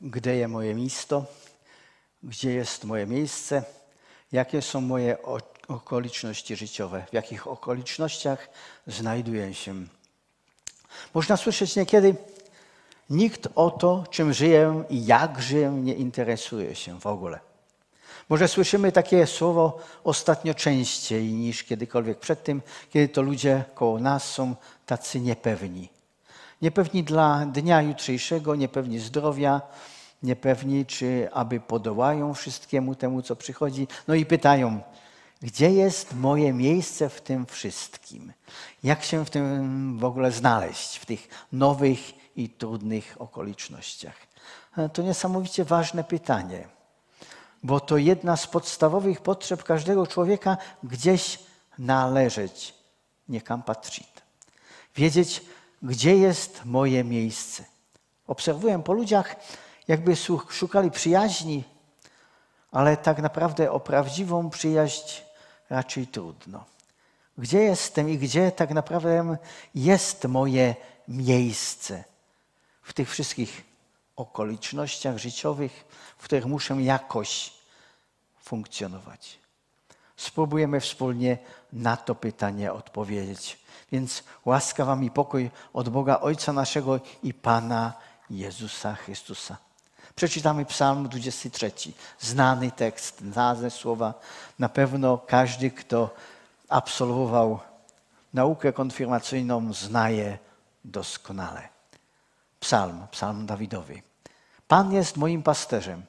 gdzie jest moje miejsce, gdzie jest moje miejsce, jakie są moje okoliczności życiowe, w jakich okolicznościach znajduję się. Można słyszeć niekiedy, nikt o to, czym żyję i jak żyję, nie interesuje się w ogóle. Może słyszymy takie słowo ostatnio częściej niż kiedykolwiek przedtem, kiedy to ludzie koło nas są tacy niepewni. Niepewni dla dnia jutrzejszego, niepewni zdrowia, niepewni, czy aby podołają wszystkiemu temu, co przychodzi. No i pytają, gdzie jest moje miejsce w tym wszystkim? Jak się w tym w ogóle znaleźć, w tych nowych i trudnych okolicznościach? To niesamowicie ważne pytanie, bo to jedna z podstawowych potrzeb każdego człowieka gdzieś należeć, nie kampatrit. Wiedzieć, gdzie jest moje miejsce. Obserwuję po ludziach, jakby szukali przyjaźni, ale tak naprawdę o prawdziwą przyjaźń raczej trudno. Gdzie jestem i gdzie tak naprawdę jest moje miejsce w tych wszystkich okolicznościach życiowych, w których muszę jakoś funkcjonować? Spróbujemy wspólnie na to pytanie odpowiedzieć. Więc łaska wam i pokój od Boga Ojca naszego i Pana Jezusa Chrystusa. Przeczytamy Psalm 23, znany tekst, znane słowa. Na pewno każdy, kto absolwował naukę konfirmacyjną, znaje doskonale. Psalm, psalm Dawidowy. Pan jest moim pasterzem,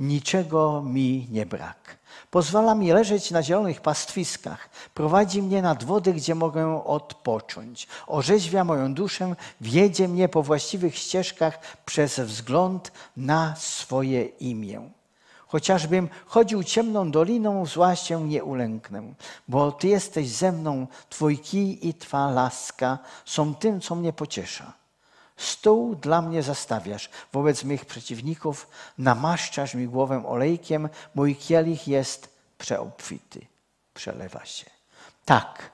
niczego mi nie brak. Pozwala mi leżeć na zielonych pastwiskach. Prowadzi mnie nad wody, gdzie mogę odpocząć. Orzeźwia moją duszę, wiedzie mnie po właściwych ścieżkach przez wzgląd na swoje imię. Chociażbym chodził ciemną doliną, zła się nie ulęknę, bo Ty jesteś ze mną, Twój kij i Twa laska są tym, co mnie pociesza. Stół dla mnie zastawiasz wobec mych przeciwników, namaszczasz mi głowę olejkiem, mój kielich jest przeobfity, przelewa się. Tak,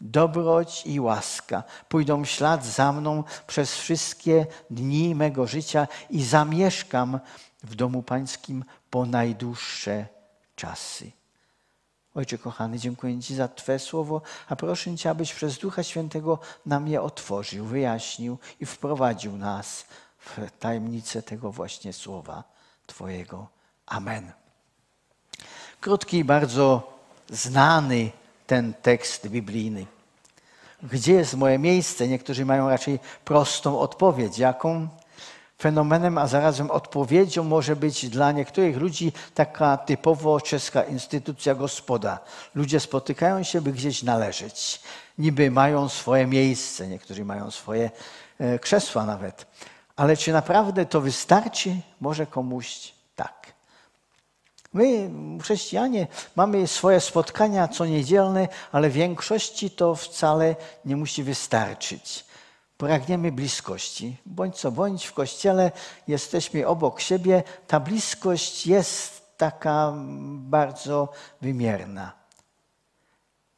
dobroć i łaska pójdą ślad za mną przez wszystkie dni mego życia i zamieszkam w domu pańskim po najdłuższe czasy. Ojcze kochany, dziękuję Ci za Twe słowo, a proszę Cię, abyś przez Ducha Świętego nam je otworzył, wyjaśnił i wprowadził nas w tajemnicę tego właśnie słowa Twojego. Amen. Krótki bardzo znany ten tekst biblijny. Gdzie jest moje miejsce? Niektórzy mają raczej prostą odpowiedź. Jaką? Fenomenem, a zarazem odpowiedzią może być dla niektórych ludzi taka typowo czeska instytucja gospoda. Ludzie spotykają się, by gdzieś należeć. Niby mają swoje miejsce, niektórzy mają swoje e, krzesła nawet. Ale czy naprawdę to wystarczy? Może komuś tak. My, chrześcijanie, mamy swoje spotkania co niedzielne, ale w większości to wcale nie musi wystarczyć pragniemy bliskości. Bądź co bądź w kościele jesteśmy obok siebie. Ta bliskość jest taka bardzo wymierna.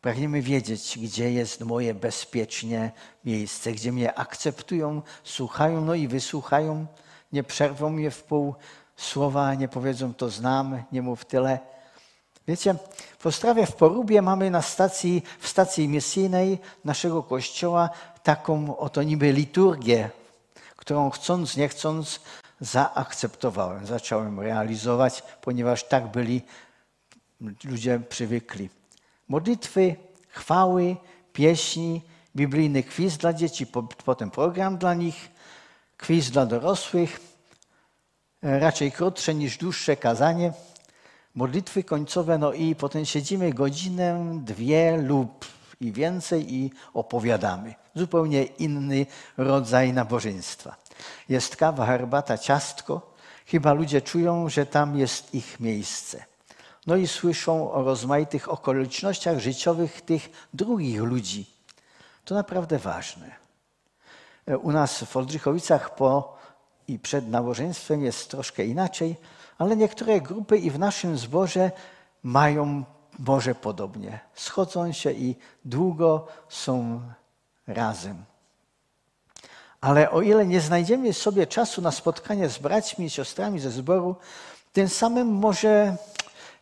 Pragniemy wiedzieć, gdzie jest moje bezpieczne miejsce, gdzie mnie akceptują, słuchają, no i wysłuchają, nie przerwą mnie w pół słowa, nie powiedzą to znam, nie mów tyle. Wiecie, w Ostrawie w Porubie mamy na stacji, w stacji misyjnej naszego kościoła taką oto niby liturgię, którą chcąc, nie chcąc zaakceptowałem, zacząłem realizować, ponieważ tak byli ludzie przywykli. Modlitwy, chwały, pieśni, biblijny kwiz dla dzieci, potem program dla nich, kwiz dla dorosłych, raczej krótsze niż dłuższe kazanie, modlitwy końcowe, no i potem siedzimy godzinę, dwie lub i więcej i opowiadamy. Zupełnie inny rodzaj nabożeństwa. Jest kawa, herbata, ciastko. Chyba ludzie czują, że tam jest ich miejsce. No i słyszą o rozmaitych okolicznościach życiowych tych drugich ludzi. To naprawdę ważne. U nas w Oldrzychowicach po i przed nabożeństwem jest troszkę inaczej, ale niektóre grupy i w naszym zborze mają może podobnie. Schodzą się i długo są razem. Ale o ile nie znajdziemy sobie czasu na spotkanie z braćmi i siostrami ze zboru, tym samym może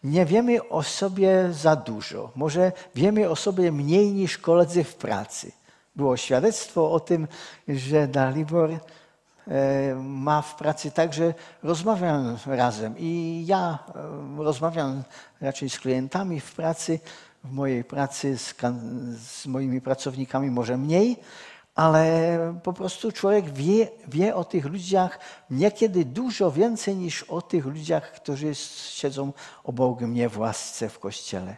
nie wiemy o sobie za dużo. Może wiemy o sobie mniej niż koledzy w pracy. Było świadectwo o tym, że Dalibor ma w pracy tak, że rozmawiam razem i ja e, rozmawiam raczej z klientami w pracy, w mojej pracy z, z moimi pracownikami może mniej, ale po prostu człowiek wie, wie o tych ludziach niekiedy dużo więcej niż o tych ludziach, którzy siedzą obok mnie w łasce w kościele.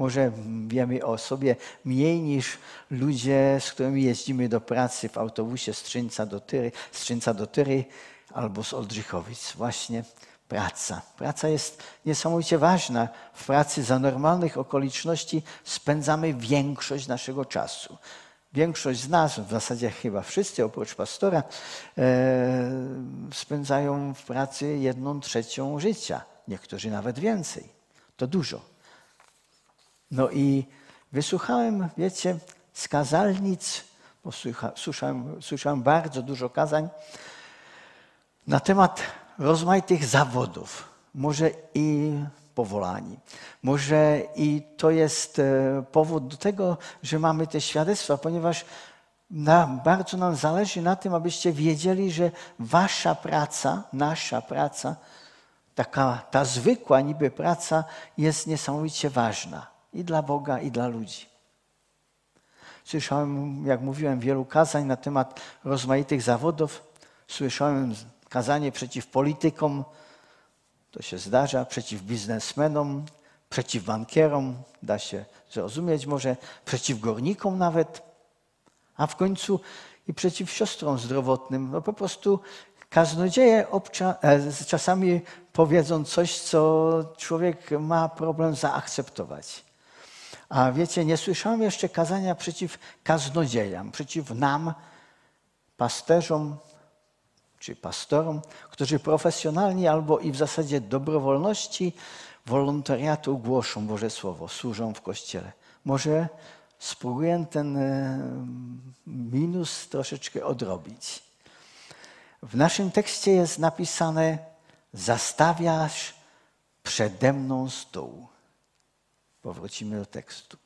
Może wiemy o sobie mniej niż ludzie, z którymi jeździmy do pracy w autobusie z Trzyńca do Tyry, z do Tyry albo z Oldrzychowic. Właśnie praca. Praca jest niesamowicie ważna. W pracy za normalnych okoliczności spędzamy większość naszego czasu. Większość z nas, w zasadzie chyba wszyscy oprócz pastora, e, spędzają w pracy jedną trzecią życia, niektórzy nawet więcej. To dużo. No i wysłuchałem, wiecie, z kazalnic, bo słyszałem, słyszałem bardzo dużo kazań na temat rozmaitych zawodów, może i powolani. Może i to jest e, powód do tego, że mamy te świadectwa, ponieważ na, bardzo nam zależy na tym, abyście wiedzieli, że wasza praca, nasza praca, taka ta zwykła niby praca jest niesamowicie ważna i dla Boga, i dla ludzi. Słyszałem, jak mówiłem, wielu kazań na temat rozmaitych zawodów. Słyszałem kazanie przeciw politykom, to się zdarza, przeciw biznesmenom, przeciw bankierom, da się zrozumieć może, przeciw górnikom nawet, a w końcu i przeciw siostrom zdrowotnym. No po prostu kaznodzieje e, czasami powiedzą coś, co człowiek ma problem zaakceptować. A wiecie, nie słyszałem jeszcze kazania przeciw kaznodziejom, przeciw nam, pasterzom, czy pastorom, którzy profesjonalnie albo i w zasadzie dobrowolności, wolontariatu głoszą Boże Słowo, służą w Kościele. Może spróbuję ten e, minus troszeczkę odrobić. W naszym tekście jest napisane: Zastawiasz przede mną stół. Powrócimy do tekstu.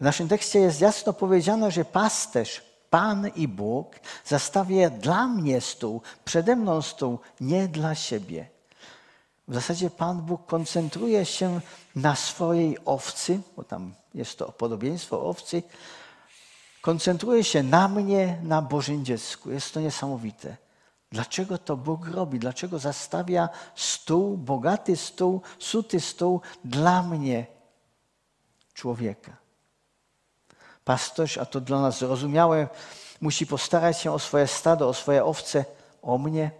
W naszym tekście jest jasno powiedziane, że pasterz Pan i Bóg zastawia dla mnie stół, przede mną stół, nie dla siebie. W zasadzie Pan Bóg koncentruje się na swojej owcy, bo tam jest to podobieństwo owcy, koncentruje się na mnie, na Bożym dziecku. Jest to niesamowite. Dlaczego to Bóg robi? Dlaczego zastawia stół, bogaty stół, suty stół dla mnie, człowieka? Pasterz, a to dla nas zrozumiałe, musi postarać się o swoje stado, o swoje owce, o mnie,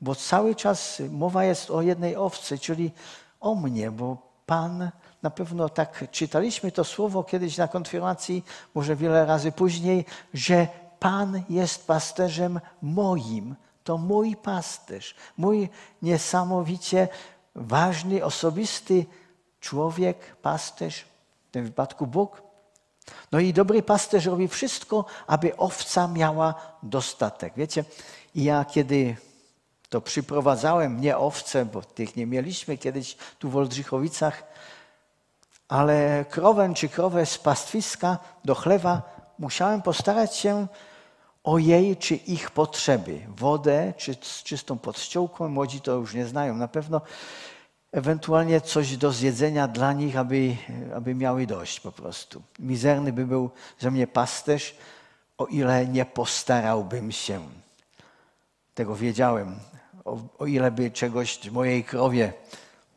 bo cały czas mowa jest o jednej owcy, czyli o mnie, bo Pan na pewno tak czytaliśmy to słowo kiedyś na konfirmacji, może wiele razy później, że Pan jest pasterzem moim. To mój pasterz, mój niesamowicie ważny, osobisty człowiek, pasterz, w tym wypadku Bóg, no i dobry pasterz robi wszystko, aby owca miała dostatek. Wiecie, ja kiedy to przyprowadzałem, nie owce, bo tych nie mieliśmy kiedyś tu w Oldrzychowicach, ale krowę czy krowę z pastwiska do chlewa musiałem postarać się o jej czy ich potrzeby. Wodę czy z czystą podściółką, młodzi to już nie znają na pewno ewentualnie coś do zjedzenia dla nich, aby, aby miały dość po prostu. Mizerny by był ze mnie pasterz, o ile nie postarałbym się. Tego wiedziałem. O, o ile by czegoś mojej krowie,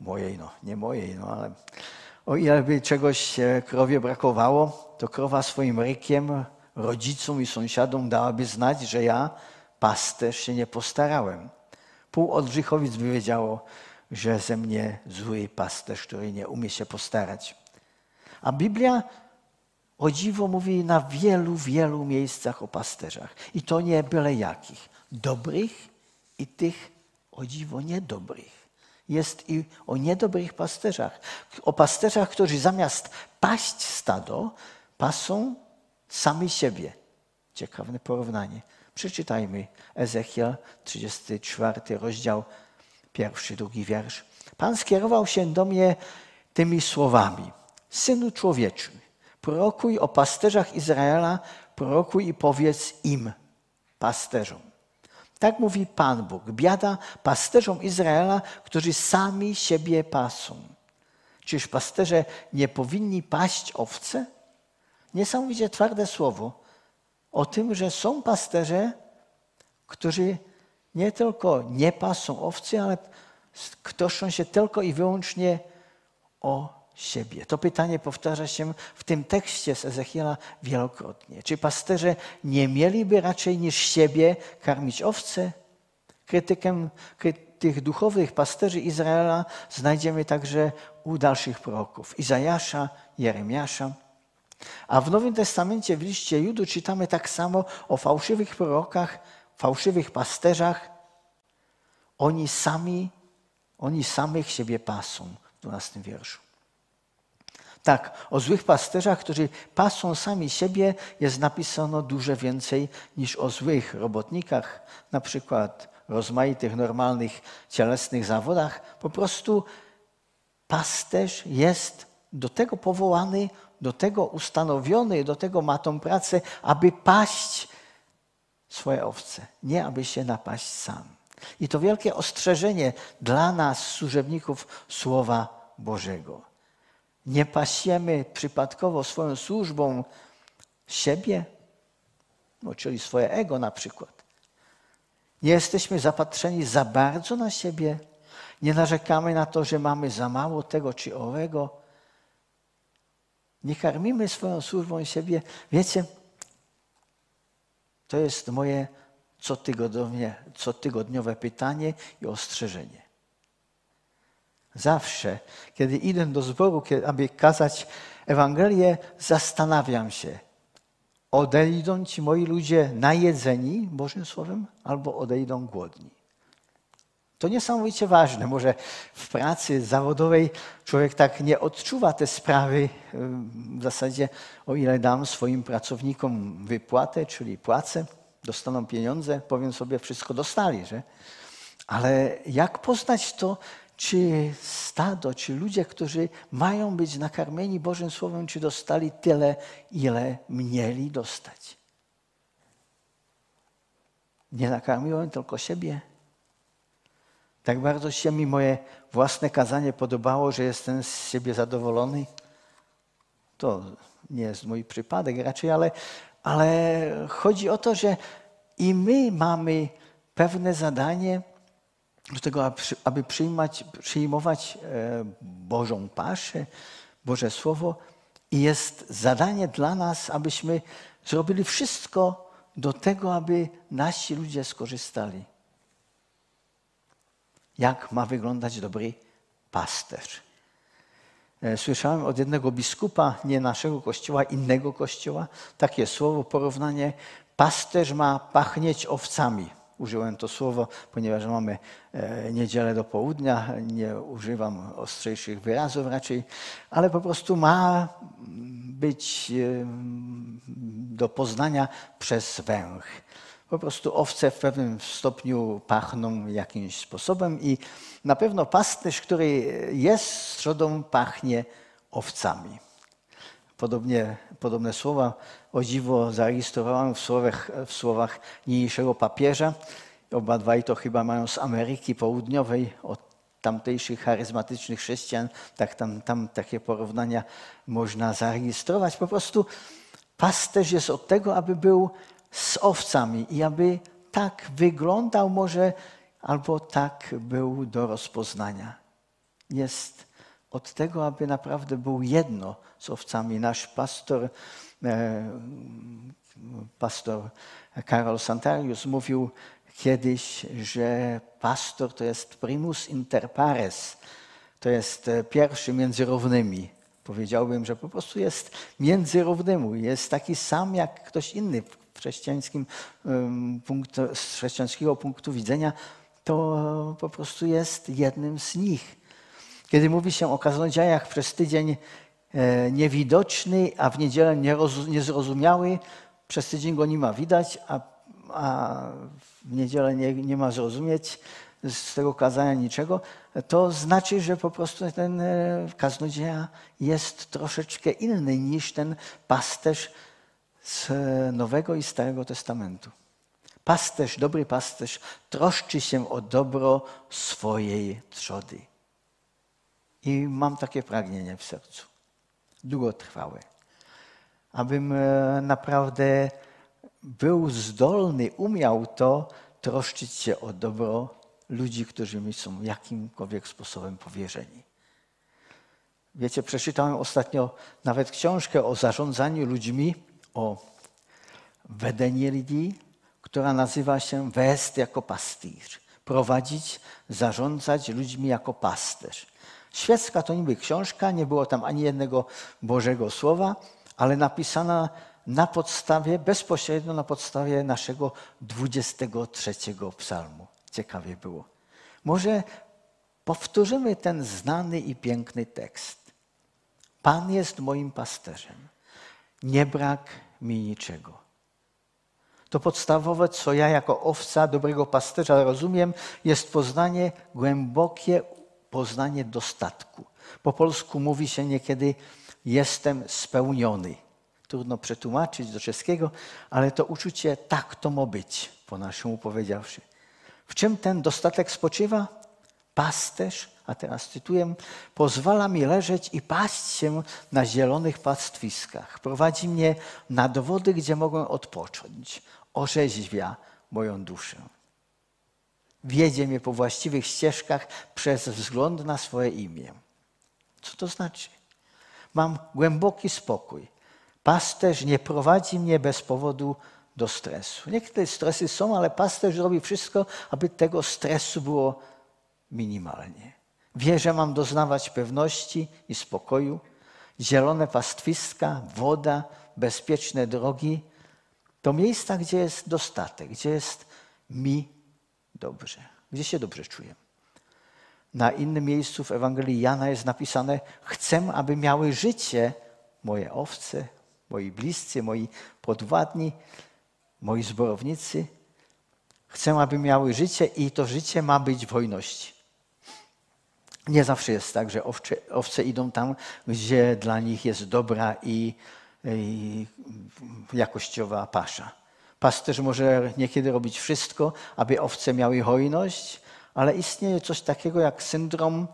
mojej no, nie mojej, no ale o ile by czegoś krowie brakowało, to krowa swoim rykiem rodzicom i sąsiadom dałaby znać, że ja, pasterz, się nie postarałem. Pół Odrzychowic by wiedziało, że ze mnie zły pasterz, który nie umie się postarać. A Biblia o dziwo mówi na wielu, wielu miejscach o pasterzach. I to nie byle jakich. Dobrych i tych o dziwo niedobrych. Jest i o niedobrych pasterzach. O pasterzach, którzy zamiast paść stado, pasą sami siebie. Ciekawe porównanie. Przeczytajmy Ezechiel 34 rozdział, pierwszy, drugi wiersz. Pan skierował się do mnie tymi słowami. Synu człowieczy, prorokuj o pasterzach Izraela, prorokuj i powiedz im, pasterzom. Tak mówi Pan Bóg. Biada pasterzom Izraela, którzy sami siebie pasą. Czyż pasterze nie powinni paść owce? Niesamowicie twarde słowo o tym, że są pasterze, którzy nie tylko nie pasą owcy, ale ktoszą się tylko i wyłącznie o siebie. To pytanie powtarza się w tym tekście z Ezechiela wielokrotnie. Czy pasterze nie mieliby raczej niż siebie karmić owce? Krytykę tych duchowych pasterzy Izraela znajdziemy także u dalszych proroków Izajasza, Jeremiasza. A w Nowym Testamencie w liście Judu czytamy tak samo o fałszywych prorokach, fałszywych pasterzach. Oni sami, oni samych siebie pasą w 12 wierszu. Tak, o złych pasterzach, którzy pasą sami siebie, jest napisano dużo więcej niż o złych robotnikach, na przykład rozmaitych, normalnych, cielesnych zawodach. Po prostu pasterz jest do tego powołany, do tego ustanowiony, do tego ma tą pracę, aby paść swoje owce, nie aby się napaść sam. I to wielkie ostrzeżenie dla nas, służebników Słowa Bożego. Nie pasiemy przypadkowo swoją służbą siebie, no, czyli swoje ego na przykład. Nie jesteśmy zapatrzeni za bardzo na siebie. Nie narzekamy na to, że mamy za mało tego czy owego. Nie karmimy swoją służbą siebie. Wiecie, to jest moje cotygodniowe, pytanie i ostrzeżenie. Zawsze, kiedy idę do zboru, aby kazać Ewangelię, zastanawiam się, odejdą ci moi ludzie najedzeni Bożym Słowem, albo odejdą głodni. To niesamowicie ważne. Może w pracy zawodowej człowiek tak nie odczuwa te sprawy. W zasadzie, o ile dam swoim pracownikom wypłatę, czyli płacę, dostaną pieniądze, powiem sobie, wszystko dostali, że? Ale jak poznać to, czy stado, czy ludzie, którzy mają być nakarmieni Bożym Słowem, czy dostali tyle, ile mieli dostać. Nie nakarmiłem tylko siebie. Tak bardzo się mi moje własne kazanie podobało, że jestem z siebie zadowolony. To nie jest mój przypadek raczej, ale, ale chodzi o to, że i my mamy pewne zadanie, do tego, aby przyjmować, przyjmować e, Bożą paszę, Boże Słowo. I jest zadanie dla nas, abyśmy zrobili wszystko do tego, aby nasi ludzie skorzystali. Jak ma wyglądać dobry pasterz? E, słyszałem od jednego biskupa, nie naszego kościoła, innego kościoła, takie słowo, porównanie. Pasterz ma pachnieć owcami użyłem to słowo, ponieważ mamy e, niedzielę do południa, nie używam ostrzejszych wyrazów raczej, ale po prostu ma być e, do poznania przez węch. Po prostu owce w pewnym stopniu pachną jakimś sposobem i na pewno pasterz, który jest strzodą, pachnie owcami. Podobnie, podobne słowa o dziwo zarejestrowałem w słowach, w słowach niniejszego papieża. Obadwaj to chyba mają z Ameryki Południowej, od tamtejszych charyzmatycznych chrześcijan. Tak, tam, tam takie porównania można zarejestrować. Po prostu pasterz jest od tego, aby był z owcami i aby tak wyglądał może, albo tak był do rozpoznania. Jest od tego, aby naprawdę był jedno z owcami. Nasz pastor, e, pastor Karol Santarius mówił kiedyś, że pastor to jest primus inter pares, to jest e, pierwszy między równymi. Powiedziałbym, że po prostu jest między równymi, jest taki sam jak ktoś inny chrześcijańskim punktu, z chrześcijańskiego punktu widzenia, to po prostu jest jednym z nich. Kiedy mówi się o kaznodziejach przez tydzień e, niewidoczny, a w niedzielę niezrozumiały, przez tydzień go nie ma widać, a, a w niedzielę nie, nie ma zrozumieć z tego kazania niczego, to znaczy, że po prostu ten e, kaznodzieja jest troszeczkę inny niż ten pasterz z Nowego i Starego Testamentu. Pasterz, dobry pasterz troszczy się o dobro swojej trzody. I mam takie pragnienie w sercu, długotrwałe, abym e, naprawdę był zdolny, umiał to troszczyć się o dobro ludzi, którzy mi są jakimkolwiek sposobem powierzeni. Wiecie, przeczytałem ostatnio nawet książkę o zarządzaniu ludźmi, o vedení lidí, która nazywa się West jako pastyr. Prowadzić, zarządzać ludźmi jako pasterz. Świecka to niby książka, nie było tam ani jednego Bożego Słowa, ale napisana na podstawie, bezpośrednio na podstawie naszego 23 psalmu. Ciekawie było. Może powtórzymy ten znany i piękny tekst. Pan jest moim pasterzem. Nie brak mi niczego. To podstawowe, co ja jako owca dobrego pasterza rozumiem, jest poznanie, głębokie poznanie dostatku. Po polsku mówi się niekiedy jestem spełniony. Trudno przetłumaczyć do czeskiego, ale to uczucie tak to ma być, po naszemu powiedziawszy. W czym ten dostatek spoczywa? Pasterz, a teraz cytuję, pozwala mi leżeć i paść się na zielonych pastwiskach. Prowadzi mnie na dowody, gdzie mogę odpocząć. Orzeźwia moją duszę. Wiedzie mnie po właściwych ścieżkach przez wzgląd na swoje imię. Co to znaczy? Mam głęboki spokój. Pasterz nie prowadzi mnie bez powodu do stresu. Niektóre stresy są, ale pasterz robi wszystko, aby tego stresu było minimalnie. Wie, że mam doznawać pewności i spokoju, zielone pastwiska, woda, bezpieczne drogi. To miejsca, gdzie jest dostatek, gdzie jest mi dobrze, gdzie się dobrze czuję. Na innym miejscu w Ewangelii Jana jest napisane: Chcę, aby miały życie moje owce, moi bliscy, moi podwładni, moi zborownicy. Chcę, aby miały życie i to życie ma być w hojności. Nie zawsze jest tak, że owce idą tam, gdzie dla nich jest dobra i, i jakościowa pasza. Pasterz może niekiedy robić wszystko, aby owce miały hojność, ale istnieje coś takiego jak syndrom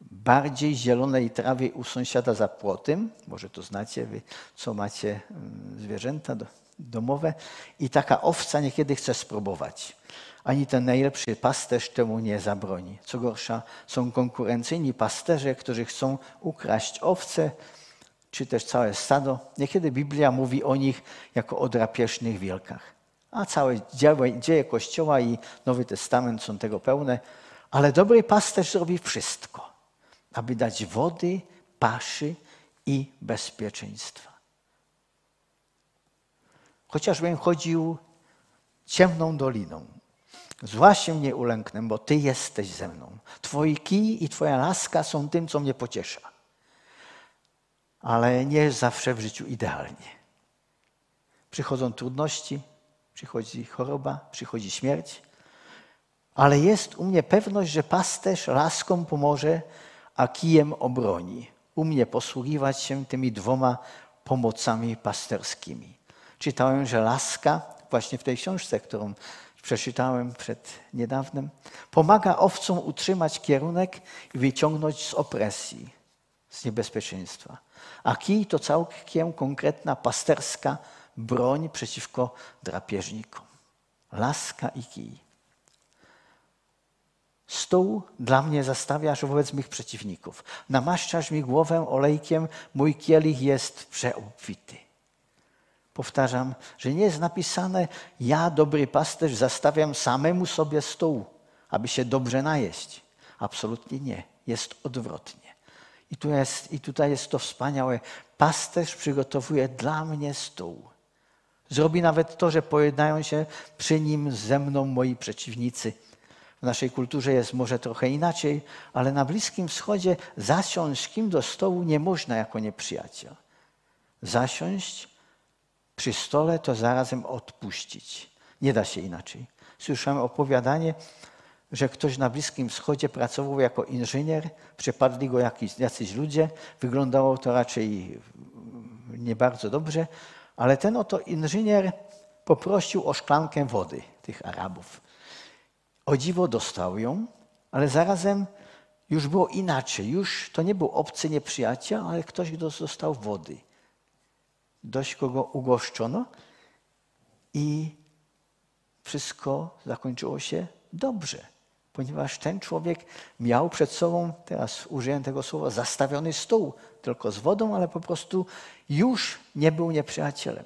bardziej zielonej trawy u sąsiada za płotem. Może to znacie, wy co macie mm, zwierzęta domowe. I taka owca niekiedy chce spróbować. Ani ten najlepszy pasterz temu nie zabroni. Co gorsza, są konkurencyjni pasterze, którzy chcą ukraść owce, czy też całe stado. Niekiedy Biblia mówi o nich jako o drapieżnych wilkach. A całe dzieje Kościoła i Nowy Testament są tego pełne. Ale dobry pasterz robi wszystko, aby dać wody, paszy i bezpieczeństwa. Chociażbym chodził ciemną doliną, zła się nie ulęknę, bo Ty jesteś ze mną. Twoi kij i Twoja laska są tym, co mnie pociesza. Ale nie zawsze w życiu idealnie. Przychodzą trudności, przychodzi choroba, przychodzi śmierć, ale jest u mnie pewność, że pasterz laską pomoże, a kijem obroni. U mnie posługiwać się tymi dwoma pomocami pasterskimi. Czytałem, że laska, właśnie w tej książce, którą przeczytałem przed niedawnym, pomaga owcom utrzymać kierunek i wyciągnąć z opresji, z niebezpieczeństwa. A kij to całkiem konkretna pasterska broń przeciwko drapieżnikom. Laska i kij. Stół dla mnie zastawiasz wobec mych przeciwników. Namaszczasz mi głowę olejkiem, mój kielich jest przeobfity. Powtarzam, że nie jest napisane, ja, dobry pasterz, zastawiam samemu sobie stół, aby się dobrze najeść. Absolutnie nie. Jest odwrotnie. I, tu jest, I tutaj jest to wspaniałe. Pasterz przygotowuje dla mnie stół. Zrobi nawet to, że pojednają się przy nim ze mną moi przeciwnicy. W naszej kulturze jest może trochę inaczej, ale na Bliskim Wschodzie zasiąść kim do stołu nie można jako nieprzyjaciel. Zasiąść przy stole, to zarazem odpuścić. Nie da się inaczej. Słyszałem opowiadanie, że ktoś na Bliskim Wschodzie pracował jako inżynier, przepadli go jakiś, jacyś ludzie, wyglądało to raczej nie bardzo dobrze, ale ten oto inżynier poprosił o szklankę wody tych Arabów. O dziwo dostał ją, ale zarazem już było inaczej. Już to nie był obcy nieprzyjaciel, ale ktoś, kto dostał wody. Dość kogo ugoszczono i wszystko zakończyło się dobrze, ponieważ ten człowiek miał przed sobą, teraz użyję tego słowa, zastawiony stół, tylko z wodą, ale po prostu już nie był nieprzyjacielem.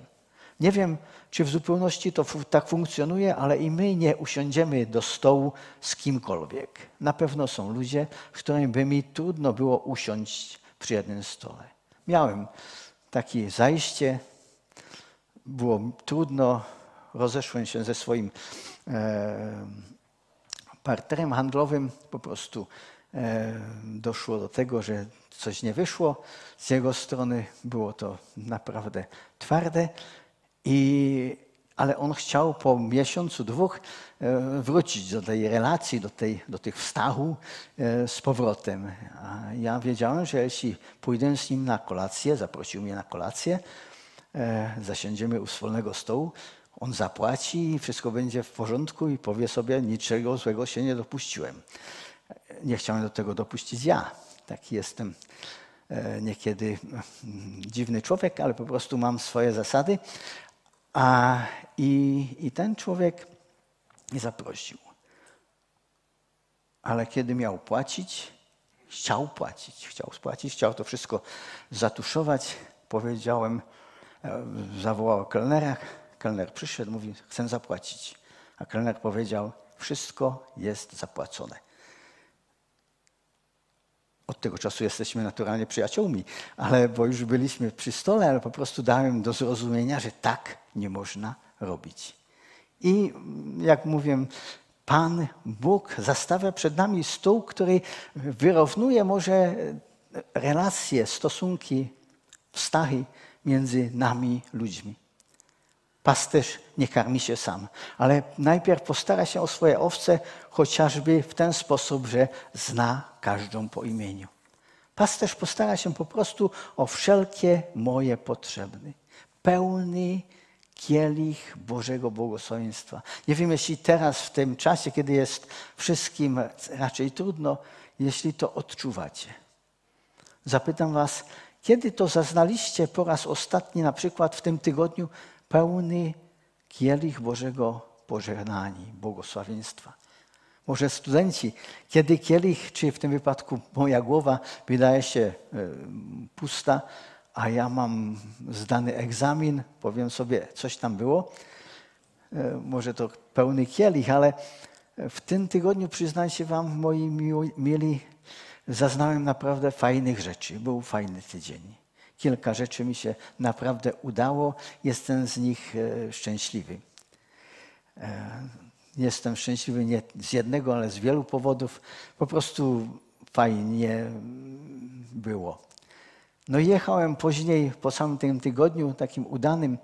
Nie wiem, czy w zupełności to tak funkcjonuje, ale i my nie usiądziemy do stołu z kimkolwiek. Na pewno są ludzie, z którymi by mi trudno było usiąść przy jednym stole. Miałem takie zajście, było trudno, rozeszłem się ze swoim e, partnerem handlowym, po prostu e, doszło do tego, że coś nie wyszło. Z jego strony było to naprawdę twarde. I, ale on chciał po miesiącu, dwóch e, wrócić do tej relacji, do, tej, do tych wstachów e, z powrotem. A ja wiedziałem, że jeśli pójdę z nim na kolację, zaprosił mnie na kolację, e, zasiądziemy u wspólnego stołu, on zapłaci i wszystko będzie w porządku i powie sobie, niczego złego się nie dopuściłem. Nie chciałem do tego dopuścić ja. Taki jestem niekiedy mm, dziwny człowiek, ale po prostu mam swoje zasady. A, i, I ten człowiek zaprosił. Ale kiedy miał płacić, chciał płacić, chciał spłacić, chciał to wszystko zatuszować. Powiedziałem, e, zawołał kelnera, kelner przyszedł, mówi, chcę zapłacić. A kelner powiedział, wszystko jest zapłacone. Od tego czasu jesteśmy naturalnie przyjaciółmi, ale bo już byliśmy przy stole, ale po prostu dałem do zrozumienia, że tak nie można robić. I jak mówię, Pan Bóg zastawia przed nami stół, który wyrównuje może relacje, stosunki, wstachy między nami, ludźmi. Pasterz nie karmi się sam, ale najpierw postara się o swoje owce chociażby w ten sposób, że zna każdą po imieniu. Pasterz postara się po prostu o wszelkie moje potrzeby. Pełny kielich Bożego błogosławieństwa. Nie wiem, jeśli teraz, w tym czasie, kiedy jest wszystkim raczej trudno, jeśli to odczuwacie. Zapytam Was, kiedy to zaznaliście po raz ostatni, na przykład w tym tygodniu, pełny kielich Bożego pożegnania, błogosławieństwa? Może studenci, kiedy kielich, czy w tym wypadku moja głowa wydaje się e, pusta, a ja mam zdany egzamin, powiem sobie, coś tam było. E, może to pełny kielich, ale w tym tygodniu, przyznaję się Wam, moi mili, zaznałem naprawdę fajnych rzeczy. Był fajny tydzień. Kilka rzeczy mi się naprawdę udało. Jestem z nich e, szczęśliwy. E, jestem szczęśliwy nie z jednego, ale z wielu powodów. Po prostu fajnie było. No jechałem później, po samym tym tygodniu takim udanym,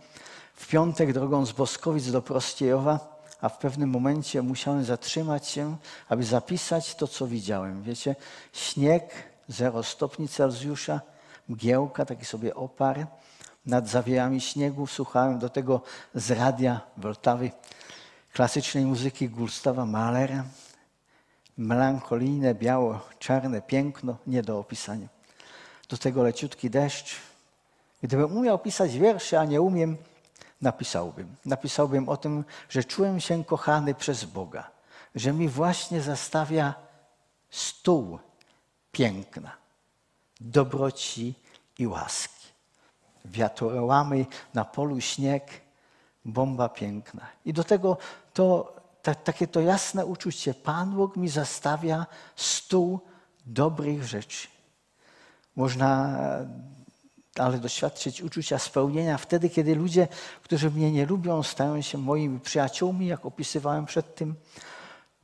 w piątek drogą z Boskowic do Prostiejowa, a w pewnym momencie musiałem zatrzymać się, aby zapisać to, co widziałem. Wiecie, śnieg, 0 stopni Celsjusza, mgiełka, taki sobie opar, nad zawiejami śniegu słuchałem do tego z radia Woltawy klasycznej muzyki Gustawa Mahlera. Melancholijne, biało-czarne piękno, nie do opisania do tego leciutki deszcz. Gdybym umiał pisać wiersze, a nie umiem, napisałbym. Napisałbym o tym, że czułem się kochany przez Boga, że mi właśnie zastawia stół piękna, dobroci i łaski. Wiatrołamy na polu śnieg, bomba piękna. I do tego to ta, takie to jasne uczucie. Pan Bóg mi zastawia stół dobrych rzeczy. Można ale doświadczyć uczucia spełnienia wtedy, kiedy ludzie, którzy mnie nie lubią, stają się moimi przyjaciółmi, jak opisywałem przed tym.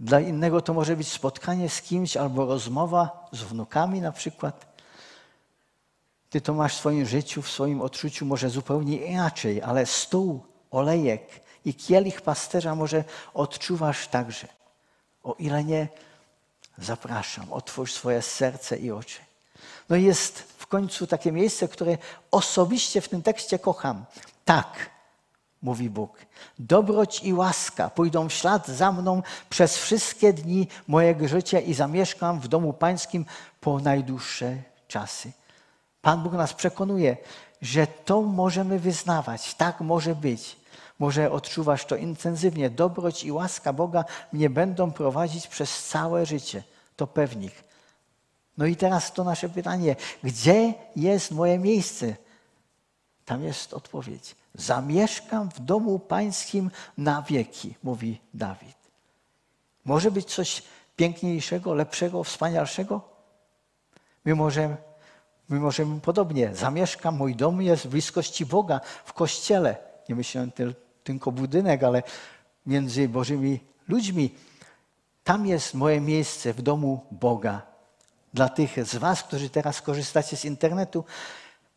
Dla innego to może być spotkanie z kimś albo rozmowa z wnukami na przykład. Ty to masz w swoim życiu, w swoim odczuciu może zupełnie inaczej, ale stół, olejek i kielich pasterza może odczuwasz także. O ile nie, zapraszam, otwórz swoje serce i oczy. No jest w końcu takie miejsce, które osobiście w tym tekście kocham. Tak, mówi Bóg. Dobroć i łaska pójdą w ślad za mną przez wszystkie dni mojego życia i zamieszkam w domu pańskim po najdłuższe czasy. Pan Bóg nas przekonuje, że to możemy wyznawać, tak może być. Może odczuwasz to intensywnie. Dobroć i łaska Boga mnie będą prowadzić przez całe życie. To pewnik. No i teraz to nasze pytanie: gdzie jest moje miejsce? Tam jest odpowiedź. Zamieszkam w domu pańskim na wieki, mówi Dawid. Może być coś piękniejszego, lepszego, wspanialszego? My możemy, my możemy podobnie. Zamieszkam, mój dom jest w bliskości Boga, w kościele. Nie myślę tylko budynek, ale między Bożymi ludźmi. Tam jest moje miejsce w domu Boga. Dla tych z Was, którzy teraz korzystacie z internetu,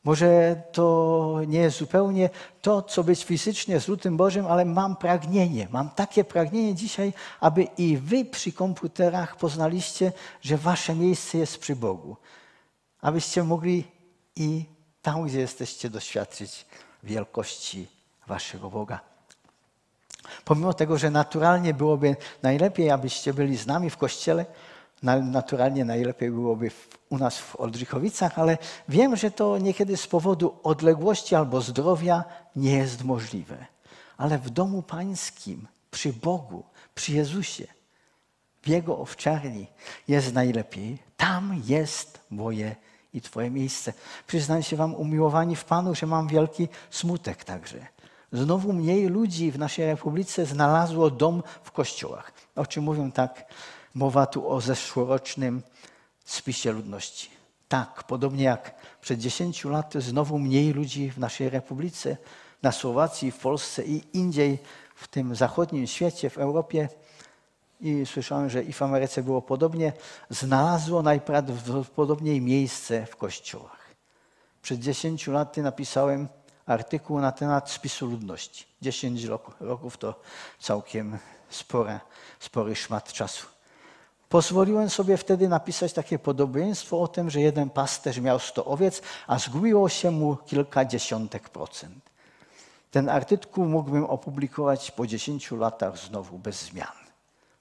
może to nie jest zupełnie to, co być fizycznie z lutym Bożym, ale mam pragnienie. Mam takie pragnienie dzisiaj, aby i wy przy komputerach poznaliście, że wasze miejsce jest przy Bogu. Abyście mogli i tam, gdzie jesteście, doświadczyć wielkości waszego Boga. Pomimo tego, że naturalnie byłoby najlepiej, abyście byli z nami w kościele, naturalnie najlepiej byłoby u nas w Oldrzykowicach, ale wiem, że to niekiedy z powodu odległości albo zdrowia nie jest możliwe. Ale w domu pańskim, przy Bogu, przy Jezusie, w Jego owczarni jest najlepiej. Tam jest moje i Twoje miejsce. Przyznaję się Wam, umiłowani w Panu, że mam wielki smutek także. Znowu mniej ludzi w naszej Republice znalazło dom w kościołach. O czym mówią tak Mowa tu o zeszłorocznym spisie ludności. Tak, podobnie jak przed 10 laty, znowu mniej ludzi w naszej Republice, na Słowacji, w Polsce i indziej w tym zachodnim świecie, w Europie. I słyszałem, że i w Ameryce było podobnie. Znalazło najprawdopodobniej miejsce w kościołach. Przed 10 laty napisałem artykuł na temat spisu ludności. 10 roków to całkiem spora, spory szmat czasu. Pozwoliłem sobie wtedy napisać takie podobieństwo o tym, że jeden pasterz miał 100 owiec, a zgubiło się mu kilkadziesiątek procent. Ten artykuł mógłbym opublikować po 10 latach znowu bez zmian.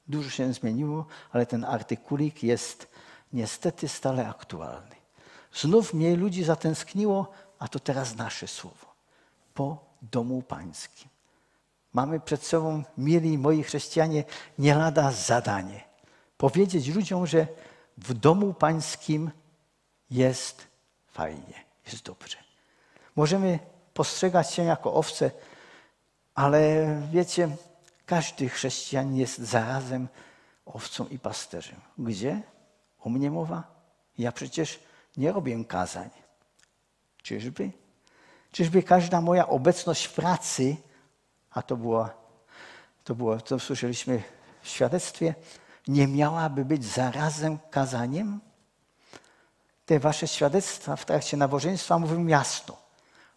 Dużo się zmieniło, ale ten artykulik jest niestety stale aktualny. Znów mniej ludzi zatęskniło, a to teraz nasze słowo. Po domu pańskim. Mamy przed sobą, mieli moi chrześcijanie, nie lada zadanie – powiedzieć ludziom, że w domu pańskim jest fajnie, jest dobrze. Możemy postrzegać się jako owce, ale wiecie, każdy chrześcijan jest zarazem owcą i pasterzem. Gdzie? O mnie mowa? Ja przecież nie robię kazań. Czyżby? Czyżby każda moja obecność w pracy, a to było, to było, to słyszeliśmy w świadectwie, nie miałaby być zarazem kazaniem? Te wasze świadectwa w trakcie nabożeństwa mówią jasno.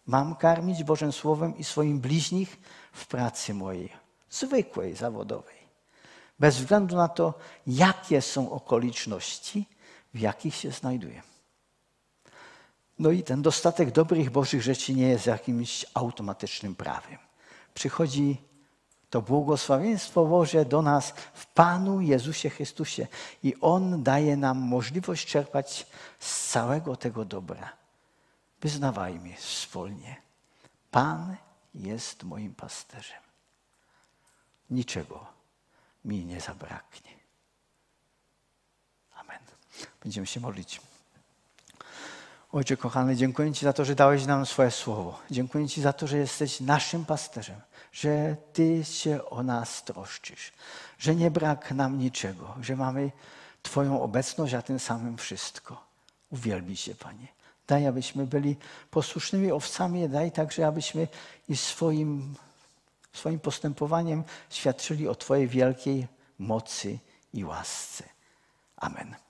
Mam karmić Bożym Słowem i swoim bliźnich w pracy mojej, zwykłej, zawodowej. Bez względu na to, jakie są okoliczności, w jakich się znajduję. No i ten dostatek dobrych Bożych rzeczy nie jest jakimś automatycznym prawem. Przychodzi to błogosławieństwo Boże do nas w Panu Jezusie Chrystusie i On daje nam możliwość czerpać z całego tego dobra. Wyznawajmy wspólnie. Pan jest moim pasterzem. Niczego mi nie zabraknie. Amen. Będziemy się modlić. Ojcze kochany, dziękuję Ci za to, że dałeś nam swoje słowo. Dziękuję Ci za to, że jesteś naszym pasterzem że Ty się o nas troszczysz, że nie brak nam niczego, że mamy Twoją obecność, a tym samym wszystko. Uwielbi się, Panie. Daj, abyśmy byli posłusznymi owcami, daj także, abyśmy i swoim, swoim postępowaniem świadczyli o Twojej wielkiej mocy i łasce. Amen.